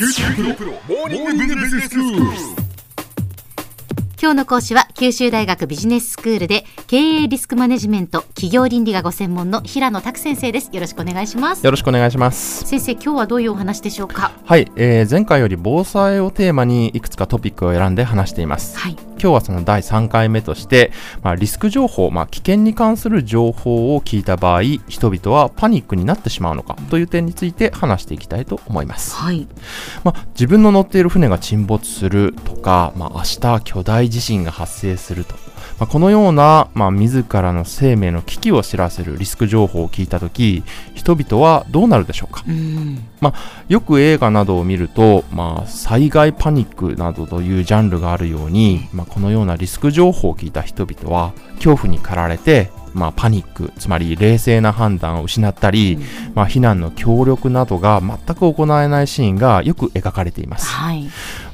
九州大学プロモーニングビジネススクール。今日の講師は九州大学ビジネススクールで経営リスクマネジメント企業倫理がご専門の平野拓先生ですよろしくお願いしますよろしくお願いします。先生今日はどういうお話でしょうか？はい、えー前回より防災をテーマにいくつかトピックを選んで話しています。はい今日はその第3回目として、まあ、リスク情報、まあ、危険に関する情報を聞いた場合、人々はパニックになってしまうのかという点について話していきたいと思います。はい。まあ、自分の乗っている船が沈没するとか、まあ、明日巨大地震が発生すると、まあ、このような、まあ、自らの生命の危機を知らせるリスク情報を聞いたとき、人々はどうなるでしょうか？うんよく映画などを見ると、まあ、災害パニックなどというジャンルがあるように、まあ、このようなリスク情報を聞いた人々は恐怖に駆られて、まあ、パニックつまり冷静な判断を失ったり、まあ、避難の協力などが全く行えないシーンがよく描かれています。はい。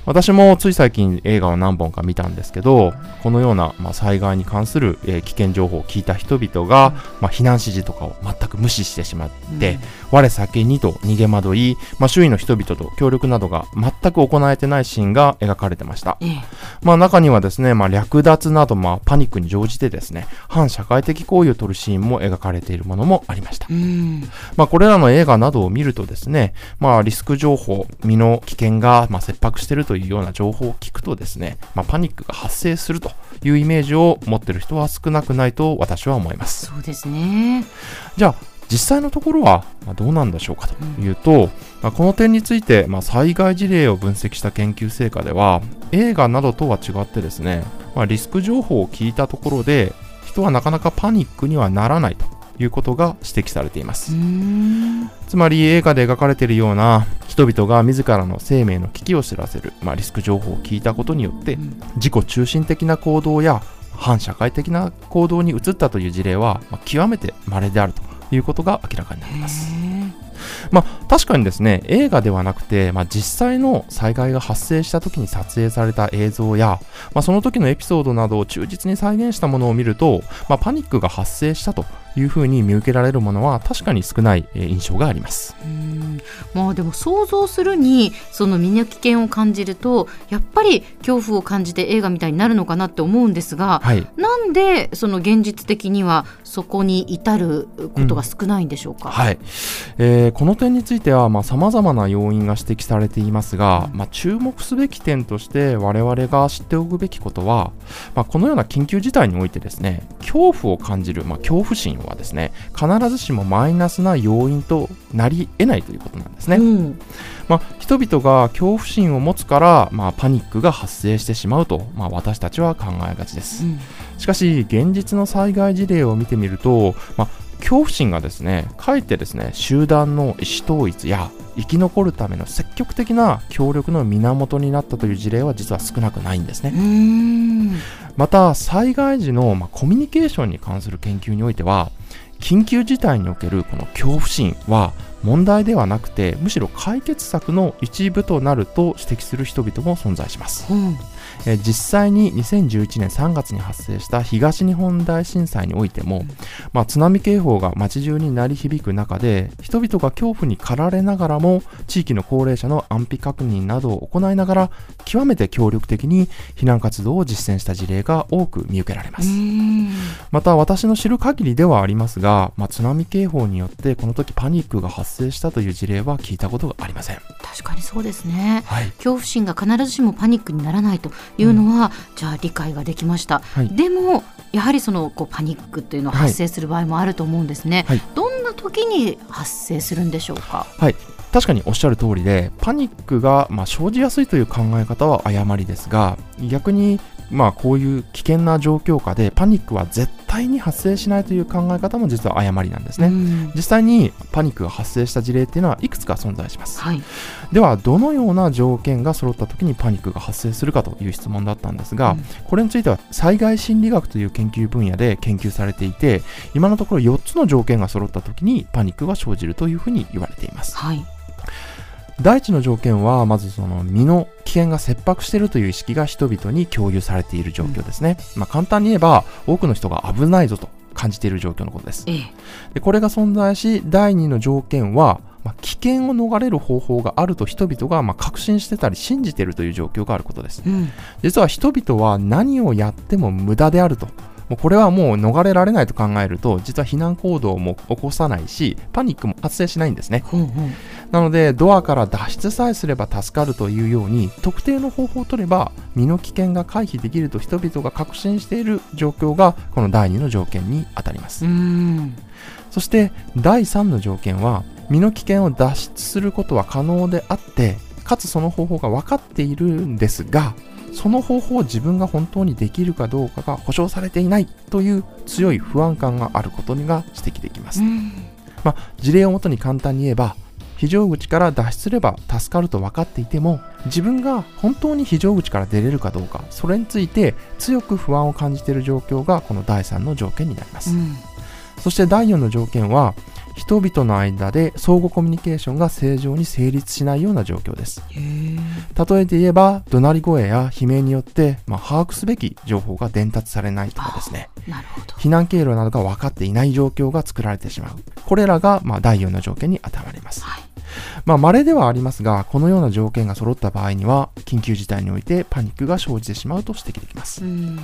私もつい最近映画を何本か見たんですけどこのような、まあ、災害に関する、えー危険情報を聞いた人々が、まあ、避難指示とかを全く無視してしまって、我先にと逃げ惑い、まあ、周囲の人々と協力などが全く行えてないシーンが描かれてました。ええまあ中にはですね、まあ略奪など、まあパニックに乗じてですね、反社会的行為を取るシーンも描かれているものもありました。うんまあこれらの映画などを見るとですね、まあリスク情報、身の危険がまあ切迫しているというような情報を聞くとですね、まあパニックが発生するというイメージを持っている人は少なくないと私は思います。そうですねじゃあ実際のところはまあどうなんでしょうかというと、まあこの点について、まあ、災害事例を分析した研究成果では映画などとは違ってですね、まあ、リスク情報を聞いたところで人はなかなかパニックにはならないということが指摘されています。うん。つまり映画で描かれているような人々が自らの生命の危機を知らせる、まあ、リスク情報を聞いたことによってうん。自己中心的な行動や反社会的な行動に移ったという事例は、まあ極めて稀であるということが明らかになります。へまあ、確かにですね映画ではなくて、まあ、実際の災害が発生した時に撮影された映像や、まあ、その時のエピソードなどを忠実に再現したものを見ると、まあ、パニックが発生したというふうに見受けられるものは確かに少ないえー印象があります。えうんまあでも想像するにその身の危険を感じるとやっぱり恐怖を感じて映画みたいになるのかなって思うんですがはいなんでその現実的にはそこに至ることが少ないんでしょうか？はい、えーこの点についてはさまざ、まな要因が指摘されていますが、まあ、注目すべき点として我々が知っておくべきことは、まあ、このような緊急事態においてですね恐怖を感じる、まあ、恐怖心はですね必ずしもマイナスな要因となり得ないということなんですね。うんまあ、人々が恐怖心を持つから、まあ、パニックが発生してしまうと、まあ、私たちは考えがちです。うんしかし現実の災害事例を見てみると、まあ、恐怖心がですねかえってですね集団の意思統一や生き残るための積極的な協力の源になったという事例は実は少なくないんですねう。んまた災害時の、まあ、コミュニケーションに関する研究においては緊急事態におけるこの恐怖心は問題ではなくてむしろ解決策の一部となると指摘する人々も存在します。うんえー実際に2011年3月に発生した東日本大震災においても、まあ、津波警報が街中に鳴り響く中で人々が恐怖に駆られながらも地域の高齢者の安否確認などを行いながら極めて協力的に避難活動を実践した事例が多く見受けられます。うんまた私の知る限りではありますが、まあ、津波警報によってこの時パニックが発生したという事例は聞いたことがありません。確かにそうですね。はい、恐怖心が必ずしもパニックにならないというのは、じゃあ理解ができました、はい。でもやはりそのこうパニックっていうのは発生する場合もあると思うんですね、はい。どんな時に発生するんでしょうか？はい、確かにおっしゃる通りでパニックが、まあ、生じやすいという考え方は誤りですが逆に、まあ、こういう危険な状況下でパニックは絶対に発生しないという考え方も実は誤りなんですね、うん。実際にパニックが発生した事例っていうのはいくつか存在します。はい。ではどのような条件が揃った時にパニックが発生するかという質問だったんですが、うん。これについては災害心理学という研究分野で研究されていて今のところ4つの条件が揃った時にパニックが生じるというふうに言われています。はい第一の条件はまずその身の危険が切迫しているという意識が人々に共有されている状況ですね、まあ、簡単に言えば多くの人が危ないぞと感じている状況のことです。ええ。でこれが存在し第二の条件は、まあ、危険を逃れる方法があると人々がまあ確信してたり信じているという状況があることです。うん。実は人々は何をやっても無駄であると。もうこれはもう逃れられないと考えると、実は避難行動も起こさないし、パニックも発生しないんですね。ほうほうなので、ドアから脱出さえすれば助かるというように、特定の方法を取れば、身の危険が回避できると人々が確信している状況が、この第2の条件に当たります。うんそして、第3の条件は、身の危険を脱出することは可能であって、かつその方法が分かっているんですが、その方法を自分が本当にできるかどうかが保証されていないという強い不安感があることが指摘できます。うん。まあ、事例をもとに簡単に言えば非常口から脱出すれば助かると分かっていても自分が本当に非常口から出れるかどうかそれについて強く不安を感じている状況がこの第3の条件になります、うん。そして第4の条件は人々の間で相互コミュニケーションが正常に成立しないような状況です。例えて言えば怒鳴り声や悲鳴によって、まあ、把握すべき情報が伝達されないとかですね。なるほど。避難経路などが分かっていない状況が作られてしまう。これらが、まあ、第4の条件に当てはまります。はいまあ、稀ではありますが、このような条件が揃った場合には、緊急事態においてパニックが生じてしまうと指摘できます。うん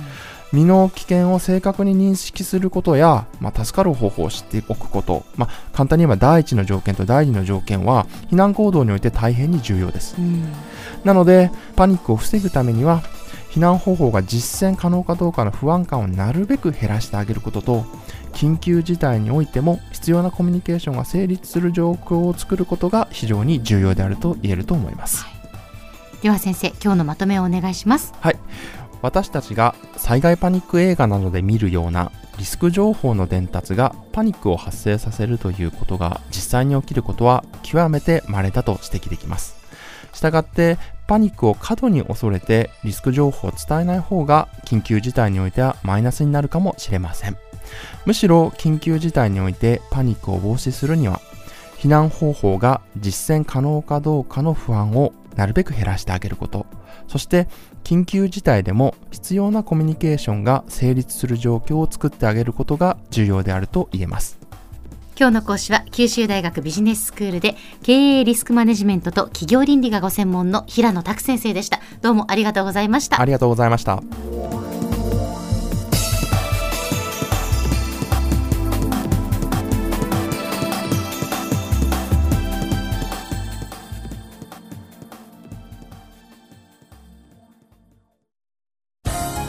身の危険を正確に認識することや、まあ、助かる方法を知っておくこと、まあ、簡単に言えば第1の条件と第2の条件は、避難行動において大変に重要です。うんなので、パニックを防ぐためには、避難方法が実践可能かどうかの不安感をなるべく減らしてあげることと、緊急事態においても必要なコミュニケーションが成立する状況を作ることが非常に重要であると言えると思います。では先生今日のまとめをお願いします私たちが災害パニック映画などで見るようなリスク情報の伝達がパニックを発生させるということが実際に起きることは極めて稀だと指摘できます。したがってパニックを過度に恐れてリスク情報を伝えない方が緊急事態においてはマイナスになるかもしれません。むしろ緊急事態においてパニックを防止するには避難方法が実践可能かどうかの不安をなるべく減らしてあげること。そして緊急事態でも必要なコミュニケーションが成立する状況を作ってあげることが重要であると言えます。今日の講師は九州大学ビジネススクールで経営リスクマネジメントと企業倫理がご専門の平野拓先生でした。どうもありがとうございました。ありがとうございました